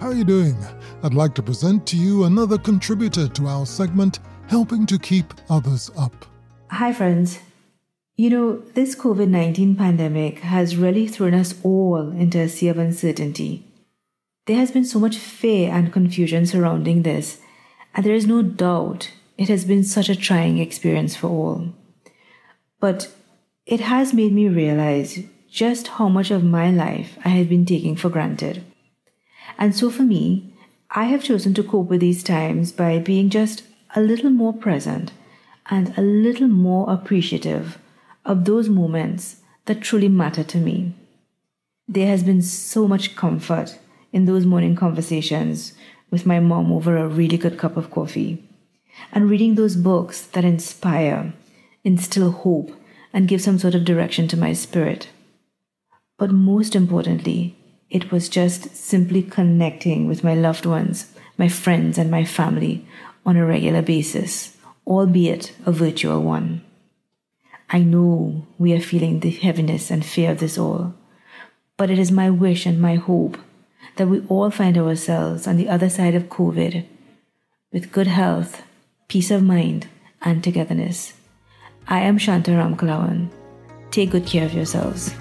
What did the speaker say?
How are you doing? I'd like to present to you another contributor to our segment, Helping to Keep Others Up. Hi, friends. You know, this COVID 19 pandemic has really thrown us all into a sea of uncertainty. There has been so much fear and confusion surrounding this, and there is no doubt it has been such a trying experience for all. But it has made me realize just how much of my life I had been taking for granted. And so for me, I have chosen to cope with these times by being just a little more present and a little more appreciative of those moments that truly matter to me. There has been so much comfort in those morning conversations with my mom over a really good cup of coffee and reading those books that inspire, instill hope, and give some sort of direction to my spirit. But most importantly, it was just simply connecting with my loved ones, my friends, and my family on a regular basis, albeit a virtual one. I know we are feeling the heaviness and fear of this all, but it is my wish and my hope that we all find ourselves on the other side of COVID with good health, peace of mind, and togetherness. I am Shanta Ramkalawan. Take good care of yourselves.